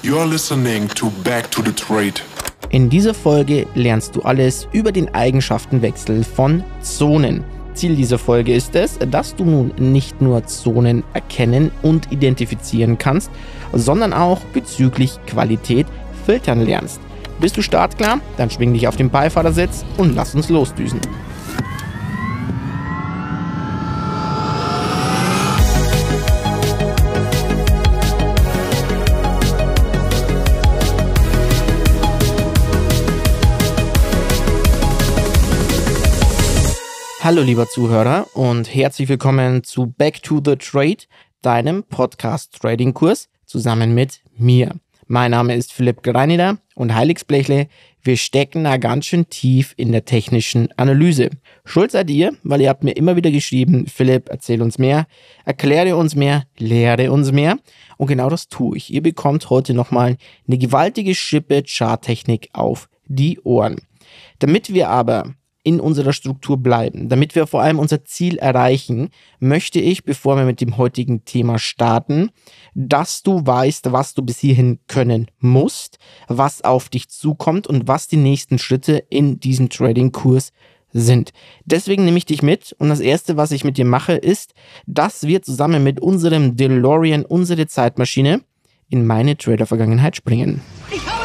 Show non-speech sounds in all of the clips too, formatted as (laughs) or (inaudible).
You're listening to Back to the Trade. In dieser Folge lernst du alles über den Eigenschaftenwechsel von Zonen. Ziel dieser Folge ist es, dass du nun nicht nur Zonen erkennen und identifizieren kannst, sondern auch bezüglich Qualität filtern lernst. Bist du startklar? Dann schwing dich auf den Beifahrersitz und lass uns losdüsen. Hallo lieber Zuhörer und herzlich willkommen zu Back to the Trade, deinem Podcast Trading Kurs zusammen mit mir. Mein Name ist Philipp Greinider und Heiligsblechle, wir stecken da ganz schön tief in der technischen Analyse. Schuld seid ihr, weil ihr habt mir immer wieder geschrieben, Philipp, erzähl uns mehr, erkläre uns mehr, lehre uns mehr. Und genau das tue ich. Ihr bekommt heute nochmal eine gewaltige Schippe Charttechnik auf die Ohren. Damit wir aber in unserer Struktur bleiben, damit wir vor allem unser Ziel erreichen, möchte ich, bevor wir mit dem heutigen Thema starten, dass du weißt, was du bis hierhin können musst, was auf dich zukommt und was die nächsten Schritte in diesem Trading-Kurs sind. Deswegen nehme ich dich mit und das erste, was ich mit dir mache, ist, dass wir zusammen mit unserem DeLorean, unsere Zeitmaschine, in meine Trader-Vergangenheit springen. Ich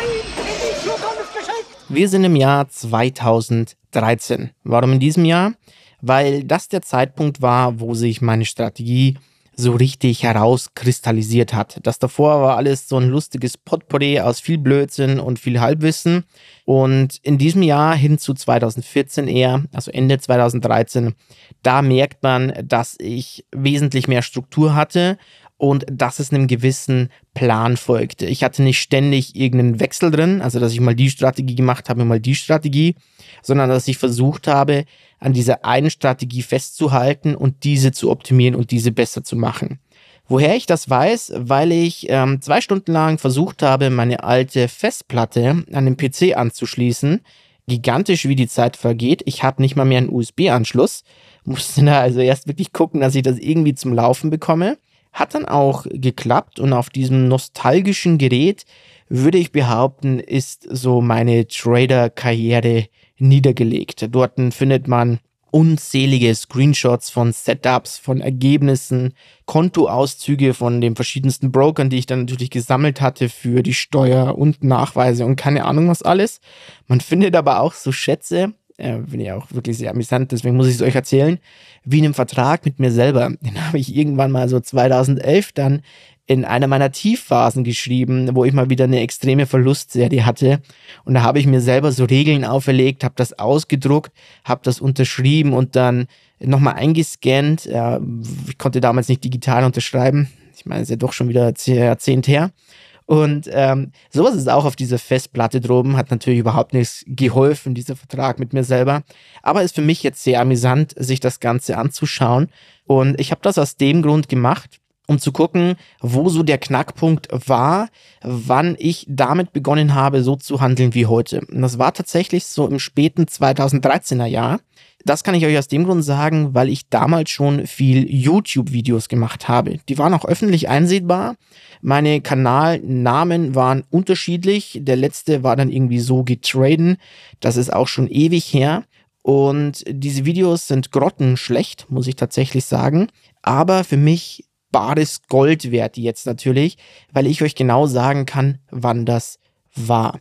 Wir sind im Jahr 2000. 13. Warum in diesem Jahr? Weil das der Zeitpunkt war, wo sich meine Strategie so richtig herauskristallisiert hat. Das davor war alles so ein lustiges Potpourri aus viel Blödsinn und viel Halbwissen. Und in diesem Jahr hin zu 2014 eher, also Ende 2013, da merkt man, dass ich wesentlich mehr Struktur hatte und dass es einem gewissen Plan folgte. Ich hatte nicht ständig irgendeinen Wechsel drin, also dass ich mal die Strategie gemacht habe, mal die Strategie, sondern dass ich versucht habe, an dieser einen Strategie festzuhalten und diese zu optimieren und diese besser zu machen. Woher ich das weiß, weil ich ähm, zwei Stunden lang versucht habe, meine alte Festplatte an den PC anzuschließen. Gigantisch, wie die Zeit vergeht. Ich habe nicht mal mehr einen USB-Anschluss. Musste da also erst wirklich gucken, dass ich das irgendwie zum Laufen bekomme. Hat dann auch geklappt und auf diesem nostalgischen Gerät würde ich behaupten, ist so meine Trader-Karriere niedergelegt. Dort findet man unzählige Screenshots von Setups, von Ergebnissen, Kontoauszüge von den verschiedensten Brokern, die ich dann natürlich gesammelt hatte für die Steuer und Nachweise und keine Ahnung was alles. Man findet aber auch so Schätze, äh, Finde ich auch wirklich sehr amüsant, deswegen muss ich es euch erzählen. Wie in einem Vertrag mit mir selber. (laughs) Den habe ich irgendwann mal so 2011 dann in einer meiner Tiefphasen geschrieben, wo ich mal wieder eine extreme Verlustserie hatte. Und da habe ich mir selber so Regeln auferlegt, habe das ausgedruckt, habe das unterschrieben und dann nochmal eingescannt. Ich konnte damals nicht digital unterschreiben. Ich meine, es ist ja doch schon wieder Jahrzehnt her. Und ähm, sowas ist auch auf dieser Festplatte droben, hat natürlich überhaupt nichts geholfen, dieser Vertrag mit mir selber. Aber ist für mich jetzt sehr amüsant, sich das Ganze anzuschauen. Und ich habe das aus dem Grund gemacht, um zu gucken, wo so der Knackpunkt war, wann ich damit begonnen habe, so zu handeln wie heute. Und das war tatsächlich so im späten 2013er Jahr. Das kann ich euch aus dem Grund sagen, weil ich damals schon viel YouTube-Videos gemacht habe. Die waren auch öffentlich einsehbar. Meine Kanalnamen waren unterschiedlich. Der letzte war dann irgendwie so getraden. Das ist auch schon ewig her. Und diese Videos sind grottenschlecht, muss ich tatsächlich sagen. Aber für mich bares Gold wert jetzt natürlich, weil ich euch genau sagen kann, wann das war.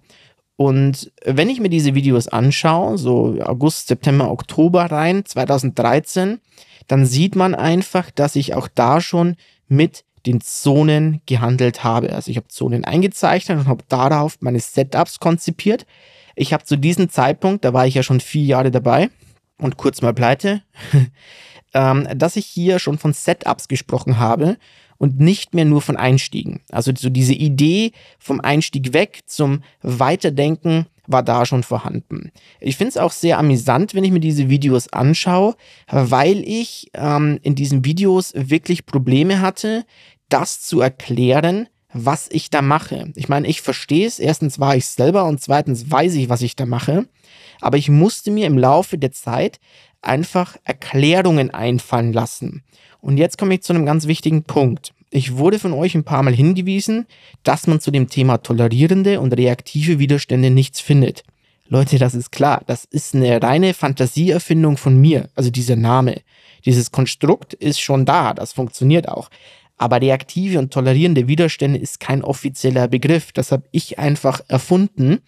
Und wenn ich mir diese Videos anschaue, so August, September, Oktober rein, 2013, dann sieht man einfach, dass ich auch da schon mit den Zonen gehandelt habe. Also ich habe Zonen eingezeichnet und habe darauf meine Setups konzipiert. Ich habe zu diesem Zeitpunkt, da war ich ja schon vier Jahre dabei und kurz mal pleite, ähm, dass ich hier schon von Setups gesprochen habe und nicht mehr nur von Einstiegen. Also so diese Idee vom Einstieg weg zum Weiterdenken war da schon vorhanden. Ich finde es auch sehr amüsant, wenn ich mir diese Videos anschaue, weil ich ähm, in diesen Videos wirklich Probleme hatte, das zu erklären, was ich da mache. Ich meine, ich verstehe es. Erstens war ich selber und zweitens weiß ich, was ich da mache. Aber ich musste mir im Laufe der Zeit einfach Erklärungen einfallen lassen. Und jetzt komme ich zu einem ganz wichtigen Punkt. Ich wurde von euch ein paar Mal hingewiesen, dass man zu dem Thema tolerierende und reaktive Widerstände nichts findet. Leute, das ist klar, das ist eine reine Fantasieerfindung von mir, also dieser Name. Dieses Konstrukt ist schon da, das funktioniert auch. Aber reaktive und tolerierende Widerstände ist kein offizieller Begriff. Das habe ich einfach erfunden,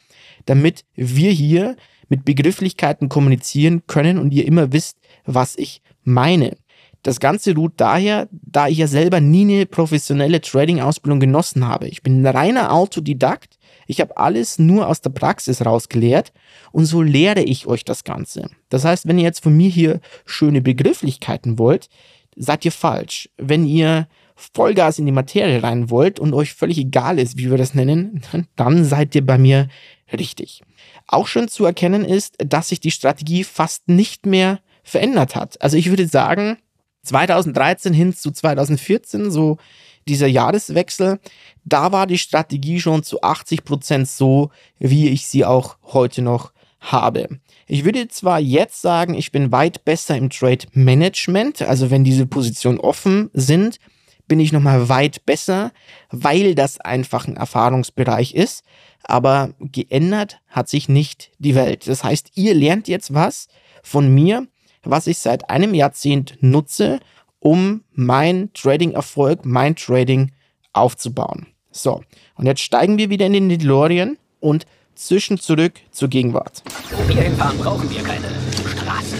damit wir hier mit Begrifflichkeiten kommunizieren können und ihr immer wisst, was ich meine. Das Ganze ruht daher, da ich ja selber nie eine professionelle Trading-Ausbildung genossen habe. Ich bin ein reiner Autodidakt. Ich habe alles nur aus der Praxis rausgelehrt und so lehre ich euch das Ganze. Das heißt, wenn ihr jetzt von mir hier schöne Begrifflichkeiten wollt, seid ihr falsch. Wenn ihr Vollgas in die Materie rein wollt und euch völlig egal ist, wie wir das nennen, (laughs) dann seid ihr bei mir richtig. Auch schon zu erkennen ist, dass sich die Strategie fast nicht mehr verändert hat. Also ich würde sagen, 2013 hin zu 2014, so dieser Jahreswechsel, da war die Strategie schon zu 80 Prozent so, wie ich sie auch heute noch habe. Ich würde zwar jetzt sagen, ich bin weit besser im Trade Management, also wenn diese Positionen offen sind, bin ich nochmal weit besser, weil das einfach ein Erfahrungsbereich ist. Aber geändert hat sich nicht die Welt. Das heißt, ihr lernt jetzt was von mir, was ich seit einem Jahrzehnt nutze, um mein Trading-Erfolg, mein Trading aufzubauen. So, und jetzt steigen wir wieder in den DeLorean und zwischen zurück zur Gegenwart. Wo wir hinfahren, brauchen wir keine Straßen.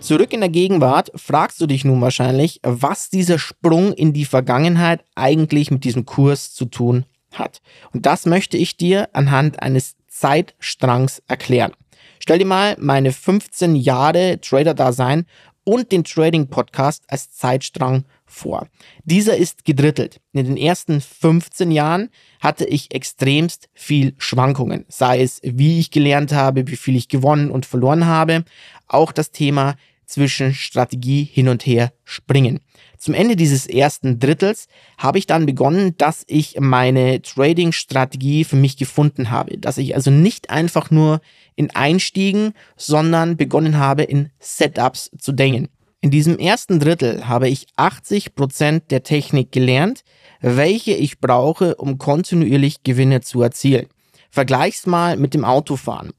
Zurück in der Gegenwart fragst du dich nun wahrscheinlich, was dieser Sprung in die Vergangenheit eigentlich mit diesem Kurs zu tun hat. Und das möchte ich dir anhand eines Zeitstrangs erklären. Stell dir mal meine 15 Jahre Trader-Dasein und den Trading-Podcast als Zeitstrang vor. Dieser ist gedrittelt. In den ersten 15 Jahren hatte ich extremst viel Schwankungen, sei es wie ich gelernt habe, wie viel ich gewonnen und verloren habe, auch das Thema zwischen Strategie hin und her springen. Zum Ende dieses ersten Drittels habe ich dann begonnen, dass ich meine Trading-Strategie für mich gefunden habe, dass ich also nicht einfach nur in Einstiegen, sondern begonnen habe, in Setups zu denken. In diesem ersten Drittel habe ich 80 Prozent der Technik gelernt, welche ich brauche, um kontinuierlich Gewinne zu erzielen. Vergleich's mal mit dem Autofahren.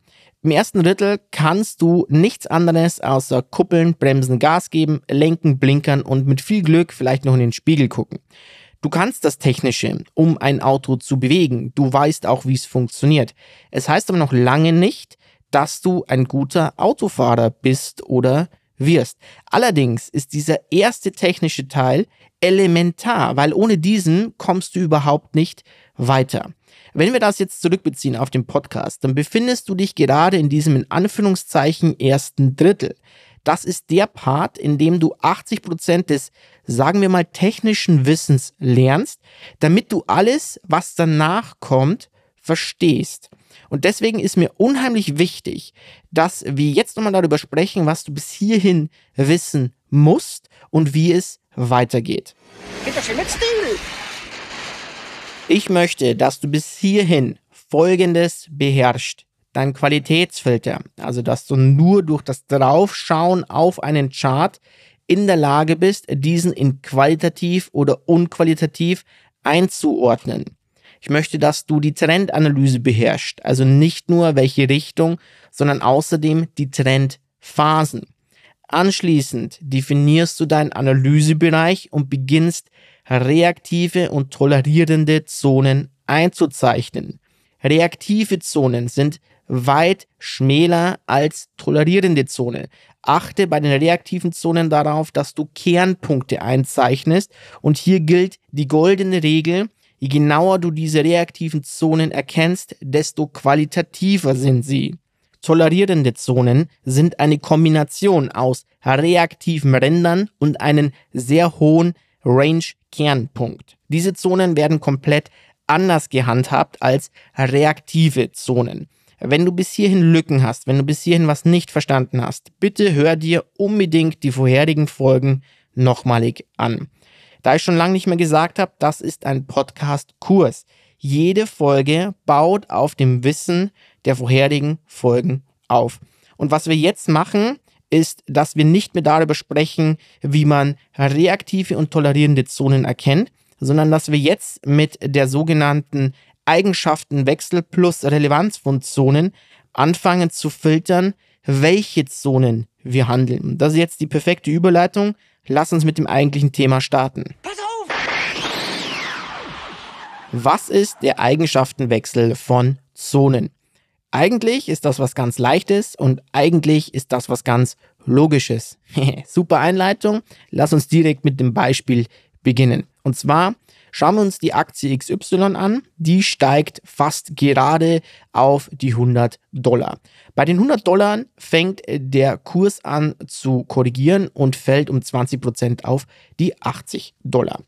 Im ersten Drittel kannst du nichts anderes außer kuppeln, bremsen, Gas geben, lenken, blinkern und mit viel Glück vielleicht noch in den Spiegel gucken. Du kannst das Technische, um ein Auto zu bewegen. Du weißt auch, wie es funktioniert. Es heißt aber noch lange nicht, dass du ein guter Autofahrer bist oder wirst. Allerdings ist dieser erste technische Teil elementar, weil ohne diesen kommst du überhaupt nicht weiter. Wenn wir das jetzt zurückbeziehen auf den Podcast, dann befindest du dich gerade in diesem in Anführungszeichen ersten Drittel. Das ist der Part, in dem du 80 Prozent des, sagen wir mal, technischen Wissens lernst, damit du alles, was danach kommt, verstehst. Und deswegen ist mir unheimlich wichtig, dass wir jetzt nochmal darüber sprechen, was du bis hierhin wissen musst und wie es weitergeht. Geht das schön mit Stil? Ich möchte, dass du bis hierhin Folgendes beherrschst. Dein Qualitätsfilter, also dass du nur durch das Draufschauen auf einen Chart in der Lage bist, diesen in qualitativ oder unqualitativ einzuordnen. Ich möchte, dass du die Trendanalyse beherrschst, also nicht nur welche Richtung, sondern außerdem die Trendphasen. Anschließend definierst du deinen Analysebereich und beginnst reaktive und tolerierende Zonen einzuzeichnen. Reaktive Zonen sind weit schmäler als tolerierende Zonen. Achte bei den reaktiven Zonen darauf, dass du Kernpunkte einzeichnest und hier gilt die goldene Regel, Je genauer du diese reaktiven Zonen erkennst, desto qualitativer sind sie. Tolerierende Zonen sind eine Kombination aus reaktiven Rändern und einen sehr hohen Range-Kernpunkt. Diese Zonen werden komplett anders gehandhabt als reaktive Zonen. Wenn du bis hierhin Lücken hast, wenn du bis hierhin was nicht verstanden hast, bitte hör dir unbedingt die vorherigen Folgen nochmalig an. Da ich schon lange nicht mehr gesagt habe, das ist ein Podcast-Kurs. Jede Folge baut auf dem Wissen der vorherigen Folgen auf. Und was wir jetzt machen, ist, dass wir nicht mehr darüber sprechen, wie man reaktive und tolerierende Zonen erkennt, sondern dass wir jetzt mit der sogenannten Eigenschaftenwechsel plus Relevanz von Zonen anfangen zu filtern, welche Zonen wir handeln. Das ist jetzt die perfekte Überleitung. Lass uns mit dem eigentlichen Thema starten. Pass auf! Was ist der Eigenschaftenwechsel von Zonen? Eigentlich ist das was ganz Leichtes und eigentlich ist das was ganz Logisches. (laughs) Super Einleitung. Lass uns direkt mit dem Beispiel beginnen. Und zwar schauen wir uns die Aktie XY an. Die steigt fast gerade auf die 100 Dollar. Bei den 100 Dollar fängt der Kurs an zu korrigieren und fällt um 20 Prozent auf die 80 Dollar.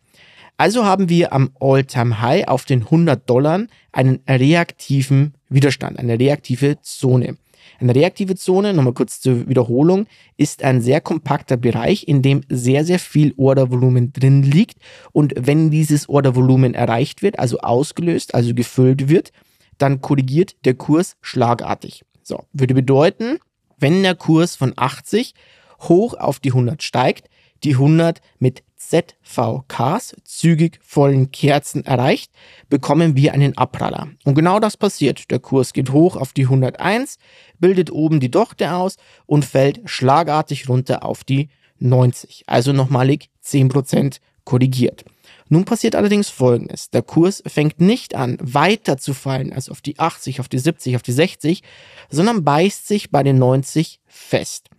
Also haben wir am All-Time-High auf den 100 Dollar einen reaktiven Widerstand, eine reaktive Zone. Eine reaktive Zone, nochmal kurz zur Wiederholung, ist ein sehr kompakter Bereich, in dem sehr, sehr viel Ordervolumen drin liegt. Und wenn dieses Ordervolumen erreicht wird, also ausgelöst, also gefüllt wird, dann korrigiert der Kurs schlagartig. So, würde bedeuten, wenn der Kurs von 80 hoch auf die 100 steigt, die 100 mit ZVKs, zügig vollen Kerzen erreicht, bekommen wir einen Abpraller. Und genau das passiert. Der Kurs geht hoch auf die 101, bildet oben die Dochte aus und fällt schlagartig runter auf die 90. Also nochmalig 10% korrigiert. Nun passiert allerdings Folgendes. Der Kurs fängt nicht an, weiter zu fallen, also auf die 80, auf die 70, auf die 60, sondern beißt sich bei den 90 fest.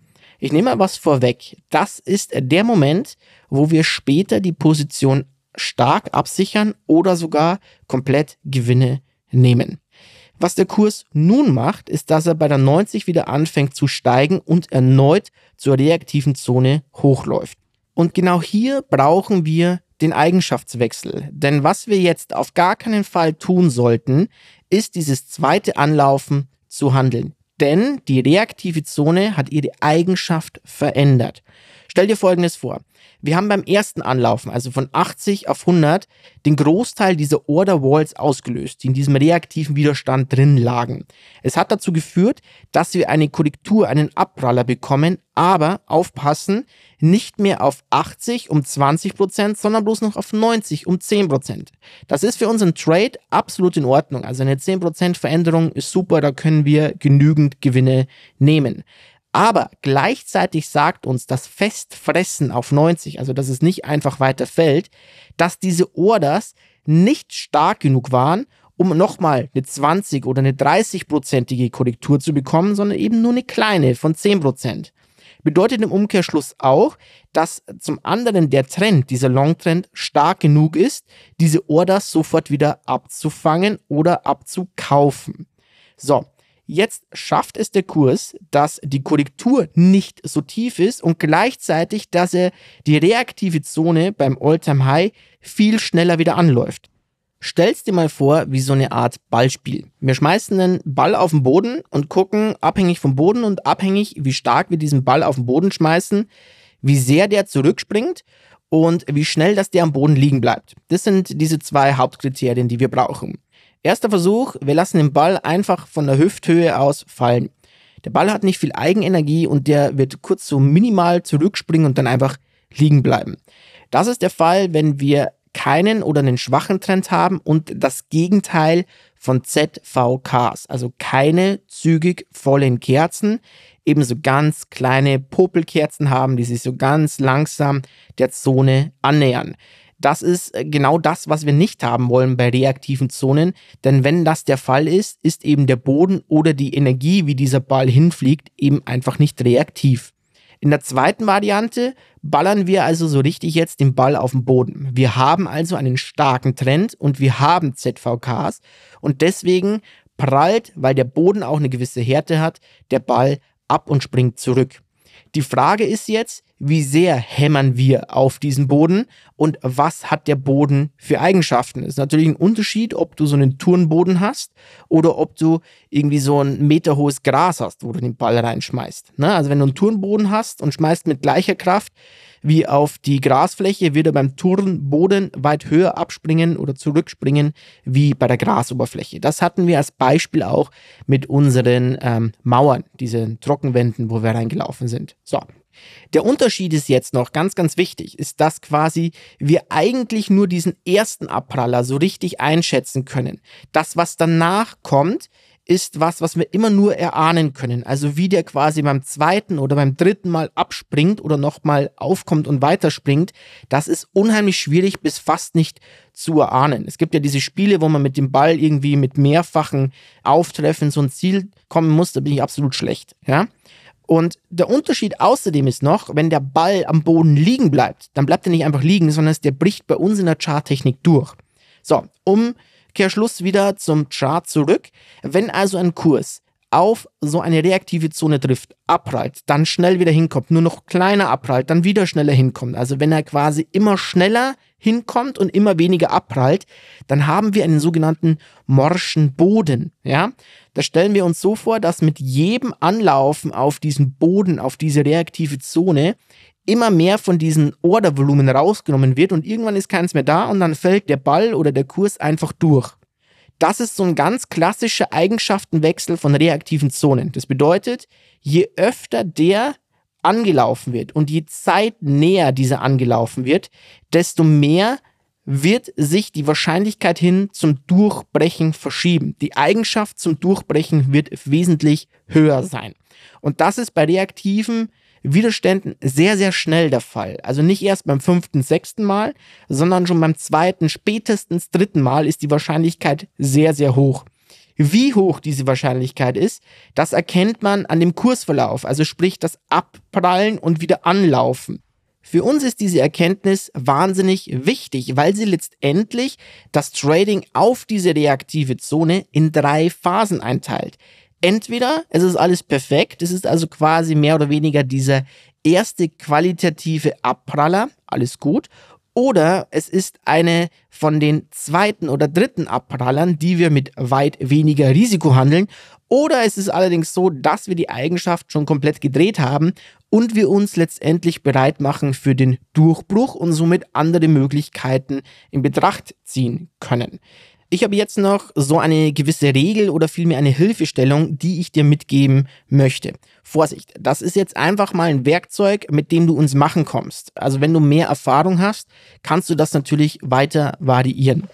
Ich nehme mal was vorweg. Das ist der Moment, wo wir später die Position stark absichern oder sogar komplett Gewinne nehmen. Was der Kurs nun macht, ist, dass er bei der 90 wieder anfängt zu steigen und erneut zur reaktiven Zone hochläuft. Und genau hier brauchen wir den Eigenschaftswechsel. Denn was wir jetzt auf gar keinen Fall tun sollten, ist dieses zweite Anlaufen zu handeln denn die reaktive Zone hat ihre Eigenschaft verändert. Stell dir Folgendes vor. Wir haben beim ersten Anlaufen, also von 80 auf 100, den Großteil dieser Order Walls ausgelöst, die in diesem reaktiven Widerstand drin lagen. Es hat dazu geführt, dass wir eine Korrektur, einen Abpraller bekommen, aber aufpassen, nicht mehr auf 80 um 20 Prozent, sondern bloß noch auf 90 um 10 Prozent. Das ist für unseren Trade absolut in Ordnung. Also eine 10 Prozent Veränderung ist super, da können wir genügend Gewinne nehmen. Aber gleichzeitig sagt uns das Festfressen auf 90, also dass es nicht einfach weiter fällt, dass diese Orders nicht stark genug waren, um nochmal eine 20 oder eine 30-prozentige Korrektur zu bekommen, sondern eben nur eine kleine von 10 Prozent. Bedeutet im Umkehrschluss auch, dass zum anderen der Trend, dieser Long-Trend, stark genug ist, diese Orders sofort wieder abzufangen oder abzukaufen. So, Jetzt schafft es der Kurs, dass die Korrektur nicht so tief ist und gleichzeitig, dass er die reaktive Zone beim All-Time High viel schneller wieder anläuft. Stellst dir mal vor, wie so eine Art Ballspiel. Wir schmeißen einen Ball auf den Boden und gucken, abhängig vom Boden und abhängig, wie stark wir diesen Ball auf den Boden schmeißen, wie sehr der zurückspringt und wie schnell dass der am Boden liegen bleibt. Das sind diese zwei Hauptkriterien, die wir brauchen. Erster Versuch, wir lassen den Ball einfach von der Hüfthöhe aus fallen. Der Ball hat nicht viel Eigenenergie und der wird kurz so minimal zurückspringen und dann einfach liegen bleiben. Das ist der Fall, wenn wir keinen oder einen schwachen Trend haben und das Gegenteil von ZVKs, also keine zügig vollen Kerzen, ebenso ganz kleine Popelkerzen haben, die sich so ganz langsam der Zone annähern. Das ist äh, genau das, was wir nicht haben wollen bei reaktiven Zonen. Denn wenn das der Fall ist, ist eben der Boden oder die Energie, wie dieser Ball hinfliegt, eben einfach nicht reaktiv. In der zweiten Variante ballern wir also so richtig jetzt den Ball auf den Boden. Wir haben also einen starken Trend und wir haben ZVKs und deswegen prallt, weil der Boden auch eine gewisse Härte hat, der Ball ab und springt zurück. Die Frage ist jetzt, wie sehr hämmern wir auf diesen Boden und was hat der Boden für Eigenschaften. Es ist natürlich ein Unterschied, ob du so einen Turnboden hast oder ob du irgendwie so ein Meter hohes Gras hast, wo du den Ball reinschmeißt. Ne? Also wenn du einen Turnboden hast und schmeißt mit gleicher Kraft wie auf die Grasfläche, wird er beim Turnboden weit höher abspringen oder zurückspringen wie bei der Grasoberfläche. Das hatten wir als Beispiel auch mit unseren ähm, Mauern, diesen Trockenwänden, wo wir reingelaufen sind. So, der Unterschied ist jetzt noch ganz, ganz wichtig, ist, dass quasi wir eigentlich nur diesen ersten Abpraller so richtig einschätzen können. Das, was danach kommt, ist was, was wir immer nur erahnen können. Also wie der quasi beim zweiten oder beim dritten Mal abspringt oder nochmal aufkommt und weiterspringt, das ist unheimlich schwierig bis fast nicht zu erahnen. Es gibt ja diese Spiele, wo man mit dem Ball irgendwie mit mehrfachen Auftreffen so ein Ziel kommen muss, da bin ich absolut schlecht. Ja? Und der Unterschied außerdem ist noch, wenn der Ball am Boden liegen bleibt, dann bleibt er nicht einfach liegen, sondern der bricht bei uns in der Charttechnik durch. So, Umkehrschluss wieder zum Chart zurück. Wenn also ein Kurs auf so eine reaktive Zone trifft, abprallt, dann schnell wieder hinkommt, nur noch kleiner abprallt, dann wieder schneller hinkommt. Also wenn er quasi immer schneller hinkommt und immer weniger abprallt, dann haben wir einen sogenannten morschen Boden. Ja, da stellen wir uns so vor, dass mit jedem Anlaufen auf diesen Boden, auf diese reaktive Zone, immer mehr von diesem Ordervolumen rausgenommen wird und irgendwann ist keins mehr da und dann fällt der Ball oder der Kurs einfach durch. Das ist so ein ganz klassischer Eigenschaftenwechsel von reaktiven Zonen. Das bedeutet, je öfter der angelaufen wird und je Zeit näher dieser angelaufen wird, desto mehr wird sich die Wahrscheinlichkeit hin zum Durchbrechen verschieben. Die Eigenschaft zum Durchbrechen wird wesentlich höher sein. Und das ist bei reaktiven Widerständen sehr, sehr schnell der Fall. Also nicht erst beim fünften, sechsten Mal, sondern schon beim zweiten, spätestens dritten Mal ist die Wahrscheinlichkeit sehr, sehr hoch. Wie hoch diese Wahrscheinlichkeit ist, das erkennt man an dem Kursverlauf, also sprich das Abprallen und wieder Anlaufen. Für uns ist diese Erkenntnis wahnsinnig wichtig, weil sie letztendlich das Trading auf diese reaktive Zone in drei Phasen einteilt. Entweder es ist alles perfekt, es ist also quasi mehr oder weniger dieser erste qualitative Abpraller, alles gut, oder es ist eine von den zweiten oder dritten Abprallern, die wir mit weit weniger Risiko handeln. Oder es ist allerdings so, dass wir die Eigenschaft schon komplett gedreht haben und wir uns letztendlich bereit machen für den Durchbruch und somit andere Möglichkeiten in Betracht ziehen können. Ich habe jetzt noch so eine gewisse Regel oder vielmehr eine Hilfestellung, die ich dir mitgeben möchte. Vorsicht, das ist jetzt einfach mal ein Werkzeug, mit dem du uns machen kommst. Also wenn du mehr Erfahrung hast, kannst du das natürlich weiter variieren.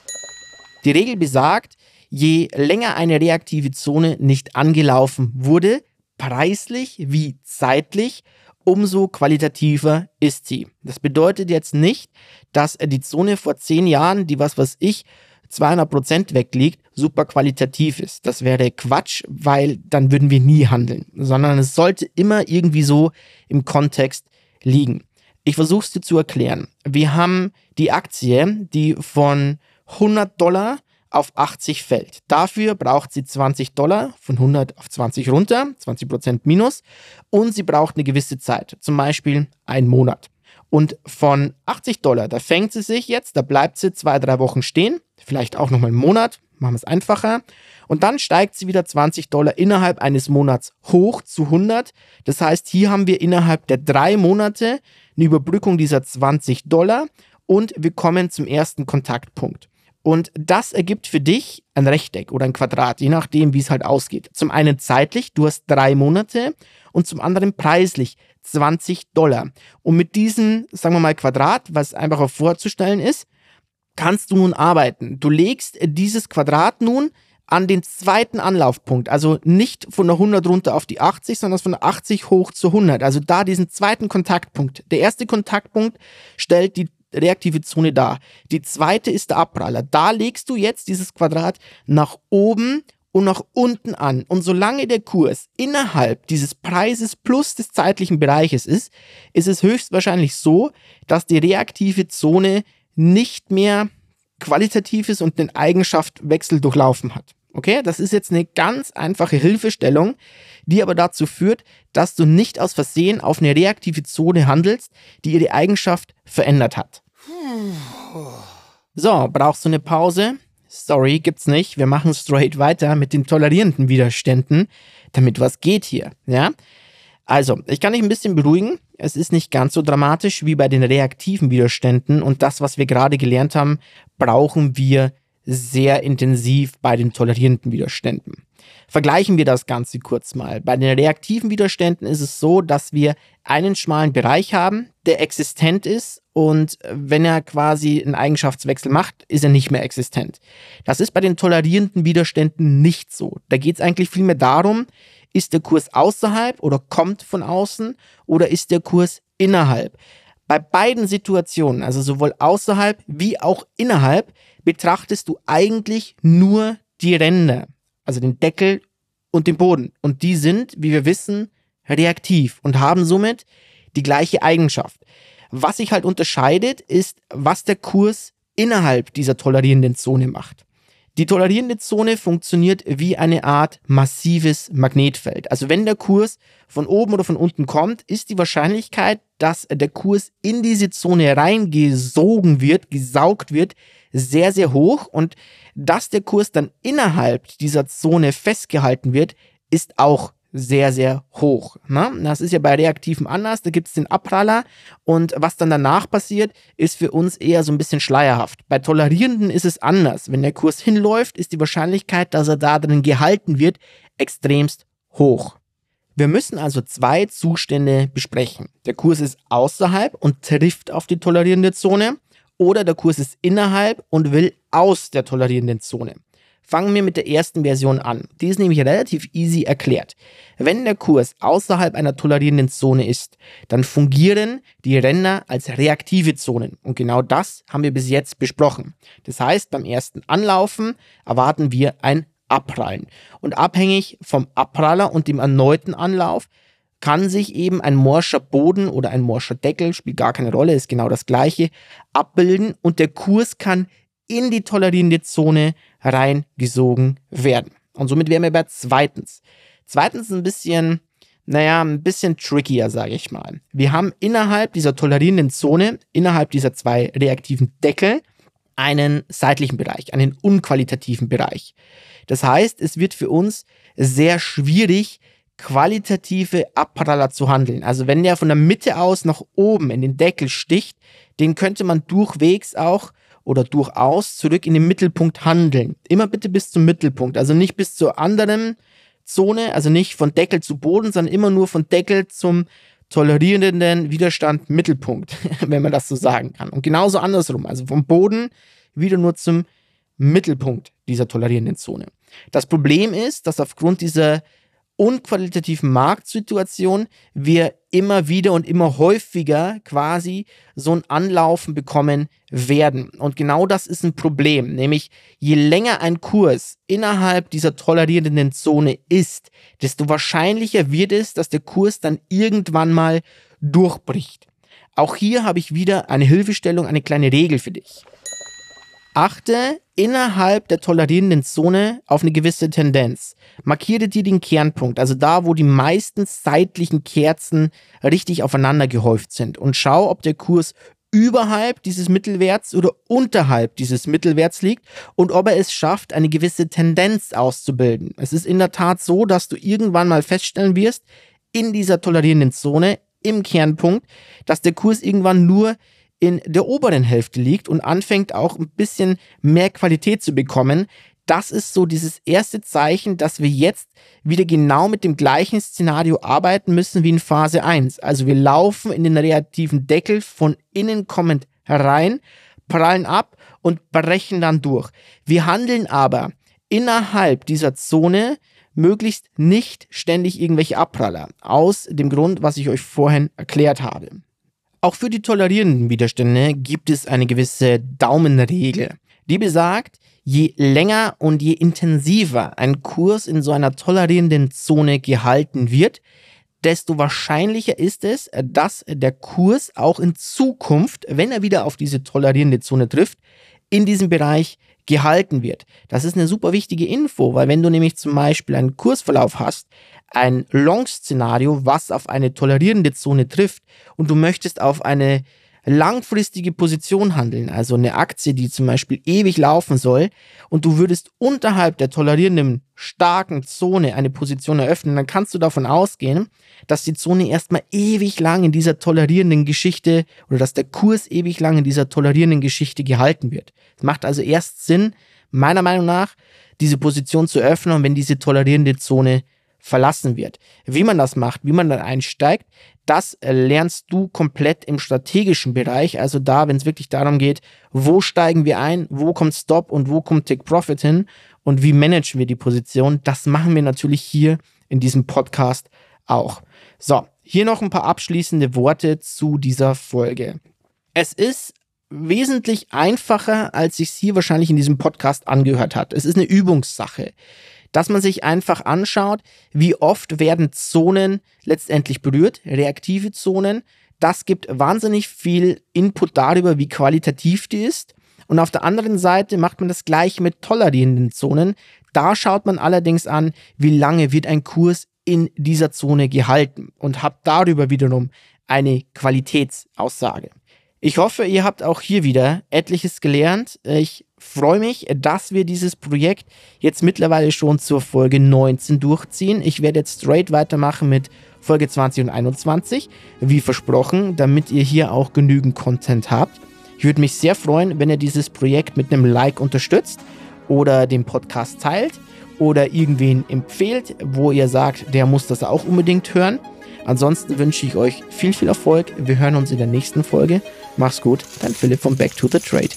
Die Regel besagt, je länger eine reaktive Zone nicht angelaufen wurde, preislich wie zeitlich, umso qualitativer ist sie. Das bedeutet jetzt nicht, dass die Zone vor zehn Jahren, die was was ich 200 Prozent wegliegt, super qualitativ ist. Das wäre Quatsch, weil dann würden wir nie handeln, sondern es sollte immer irgendwie so im Kontext liegen. Ich versuche es dir zu erklären. Wir haben die Aktie, die von 100 Dollar auf 80 fällt. Dafür braucht sie 20 Dollar von 100 auf 20 runter, 20 Prozent minus und sie braucht eine gewisse Zeit, zum Beispiel einen Monat. Und von 80 Dollar, da fängt sie sich jetzt, da bleibt sie zwei, drei Wochen stehen, vielleicht auch nochmal einen Monat, machen wir es einfacher. Und dann steigt sie wieder 20 Dollar innerhalb eines Monats hoch zu 100. Das heißt, hier haben wir innerhalb der drei Monate eine Überbrückung dieser 20 Dollar und wir kommen zum ersten Kontaktpunkt. Und das ergibt für dich ein Rechteck oder ein Quadrat, je nachdem, wie es halt ausgeht. Zum einen zeitlich, du hast drei Monate und zum anderen preislich 20 Dollar. Und mit diesem, sagen wir mal, Quadrat, was einfacher vorzustellen ist, kannst du nun arbeiten. Du legst dieses Quadrat nun an den zweiten Anlaufpunkt, also nicht von der 100 runter auf die 80, sondern von der 80 hoch zu 100. Also da diesen zweiten Kontaktpunkt. Der erste Kontaktpunkt stellt die reaktive Zone da. Die zweite ist der Abpraller. Da legst du jetzt dieses Quadrat nach oben und nach unten an. Und solange der Kurs innerhalb dieses Preises plus des zeitlichen Bereiches ist, ist es höchstwahrscheinlich so, dass die reaktive Zone nicht mehr qualitatives und den Eigenschaftswechsel durchlaufen hat. Okay, das ist jetzt eine ganz einfache Hilfestellung, die aber dazu führt, dass du nicht aus Versehen auf eine reaktive Zone handelst, die ihre Eigenschaft verändert hat. So, brauchst du eine Pause? Sorry, gibt's nicht. Wir machen straight weiter mit den tolerierenden Widerständen, damit was geht hier, ja? Also, ich kann dich ein bisschen beruhigen. Es ist nicht ganz so dramatisch wie bei den reaktiven Widerständen und das, was wir gerade gelernt haben, brauchen wir sehr intensiv bei den tolerierenden Widerständen. Vergleichen wir das Ganze kurz mal. Bei den reaktiven Widerständen ist es so, dass wir einen schmalen Bereich haben, der existent ist und wenn er quasi einen Eigenschaftswechsel macht, ist er nicht mehr existent. Das ist bei den tolerierenden Widerständen nicht so. Da geht es eigentlich vielmehr darum, ist der Kurs außerhalb oder kommt von außen oder ist der Kurs innerhalb. Bei beiden Situationen, also sowohl außerhalb wie auch innerhalb, betrachtest du eigentlich nur die Ränder, also den Deckel und den Boden. Und die sind, wie wir wissen, reaktiv und haben somit die gleiche Eigenschaft. Was sich halt unterscheidet, ist, was der Kurs innerhalb dieser tolerierenden Zone macht. Die tolerierende Zone funktioniert wie eine Art massives Magnetfeld. Also wenn der Kurs von oben oder von unten kommt, ist die Wahrscheinlichkeit, dass der Kurs in diese Zone reingesogen wird, gesaugt wird, sehr, sehr hoch. Und dass der Kurs dann innerhalb dieser Zone festgehalten wird, ist auch sehr, sehr hoch. Ne? Das ist ja bei Reaktiven anders, da gibt es den Abpraller und was dann danach passiert, ist für uns eher so ein bisschen schleierhaft. Bei Tolerierenden ist es anders. Wenn der Kurs hinläuft, ist die Wahrscheinlichkeit, dass er da drin gehalten wird, extremst hoch. Wir müssen also zwei Zustände besprechen. Der Kurs ist außerhalb und trifft auf die tolerierende Zone oder der Kurs ist innerhalb und will aus der tolerierenden Zone. Fangen wir mit der ersten Version an. Die ist nämlich relativ easy erklärt. Wenn der Kurs außerhalb einer tolerierenden Zone ist, dann fungieren die Ränder als reaktive Zonen. Und genau das haben wir bis jetzt besprochen. Das heißt, beim ersten Anlaufen erwarten wir ein Abprallen. Und abhängig vom Abpraller und dem erneuten Anlauf kann sich eben ein morscher Boden oder ein morscher Deckel, spielt gar keine Rolle, ist genau das gleiche, abbilden und der Kurs kann in die tolerierende Zone reingesogen werden. Und somit wären wir bei zweitens. Zweitens ein bisschen, naja, ein bisschen trickier, sage ich mal. Wir haben innerhalb dieser tolerierenden Zone, innerhalb dieser zwei reaktiven Deckel, einen seitlichen Bereich, einen unqualitativen Bereich. Das heißt, es wird für uns sehr schwierig, qualitative Abpraller zu handeln. Also wenn der von der Mitte aus nach oben in den Deckel sticht, den könnte man durchwegs auch oder durchaus zurück in den Mittelpunkt handeln. Immer bitte bis zum Mittelpunkt, also nicht bis zur anderen Zone, also nicht von Deckel zu Boden, sondern immer nur von Deckel zum tolerierenden Widerstand Mittelpunkt, (laughs) wenn man das so sagen kann. Und genauso andersrum, also vom Boden wieder nur zum Mittelpunkt dieser tolerierenden Zone. Das Problem ist, dass aufgrund dieser unqualitativen Marktsituation wir immer wieder und immer häufiger quasi so ein Anlaufen bekommen werden. Und genau das ist ein Problem, nämlich je länger ein Kurs innerhalb dieser tolerierenden Zone ist, desto wahrscheinlicher wird es, dass der Kurs dann irgendwann mal durchbricht. Auch hier habe ich wieder eine Hilfestellung, eine kleine Regel für dich. Achte innerhalb der tolerierenden Zone auf eine gewisse Tendenz. Markiere dir den Kernpunkt, also da, wo die meisten seitlichen Kerzen richtig aufeinander gehäuft sind und schau, ob der Kurs überhalb dieses Mittelwerts oder unterhalb dieses Mittelwerts liegt und ob er es schafft, eine gewisse Tendenz auszubilden. Es ist in der Tat so, dass du irgendwann mal feststellen wirst, in dieser tolerierenden Zone, im Kernpunkt, dass der Kurs irgendwann nur in der oberen Hälfte liegt und anfängt auch ein bisschen mehr Qualität zu bekommen. Das ist so dieses erste Zeichen, dass wir jetzt wieder genau mit dem gleichen Szenario arbeiten müssen wie in Phase 1. Also wir laufen in den reaktiven Deckel von innen kommend herein, prallen ab und brechen dann durch. Wir handeln aber innerhalb dieser Zone möglichst nicht ständig irgendwelche Abpraller. Aus dem Grund, was ich euch vorhin erklärt habe. Auch für die tolerierenden Widerstände gibt es eine gewisse Daumenregel, die besagt, je länger und je intensiver ein Kurs in so einer tolerierenden Zone gehalten wird, desto wahrscheinlicher ist es, dass der Kurs auch in Zukunft, wenn er wieder auf diese tolerierende Zone trifft, in diesem Bereich gehalten wird. Das ist eine super wichtige Info, weil wenn du nämlich zum Beispiel einen Kursverlauf hast, ein Long-Szenario, was auf eine tolerierende Zone trifft und du möchtest auf eine langfristige Position handeln, also eine Aktie, die zum Beispiel ewig laufen soll, und du würdest unterhalb der tolerierenden starken Zone eine Position eröffnen, dann kannst du davon ausgehen, dass die Zone erstmal ewig lang in dieser tolerierenden Geschichte oder dass der Kurs ewig lang in dieser tolerierenden Geschichte gehalten wird. Es macht also erst Sinn, meiner Meinung nach, diese Position zu öffnen, wenn diese tolerierende Zone verlassen wird. Wie man das macht, wie man dann einsteigt, das lernst du komplett im strategischen Bereich. Also da, wenn es wirklich darum geht, wo steigen wir ein, wo kommt Stop und wo kommt Take Profit hin und wie managen wir die Position, das machen wir natürlich hier in diesem Podcast auch. So, hier noch ein paar abschließende Worte zu dieser Folge. Es ist wesentlich einfacher, als sich hier wahrscheinlich in diesem Podcast angehört hat. Es ist eine Übungssache dass man sich einfach anschaut, wie oft werden Zonen letztendlich berührt, reaktive Zonen. Das gibt wahnsinnig viel Input darüber, wie qualitativ die ist. Und auf der anderen Seite macht man das gleich mit tolerierenden Zonen. Da schaut man allerdings an, wie lange wird ein Kurs in dieser Zone gehalten und hat darüber wiederum eine Qualitätsaussage. Ich hoffe, ihr habt auch hier wieder etliches gelernt. Ich freue mich, dass wir dieses Projekt jetzt mittlerweile schon zur Folge 19 durchziehen. Ich werde jetzt straight weitermachen mit Folge 20 und 21, wie versprochen, damit ihr hier auch genügend Content habt. Ich würde mich sehr freuen, wenn ihr dieses Projekt mit einem Like unterstützt oder den Podcast teilt oder irgendwen empfehlt, wo ihr sagt, der muss das auch unbedingt hören. Ansonsten wünsche ich euch viel, viel Erfolg. Wir hören uns in der nächsten Folge. Mach's gut, dein Philipp von Back to the Trade.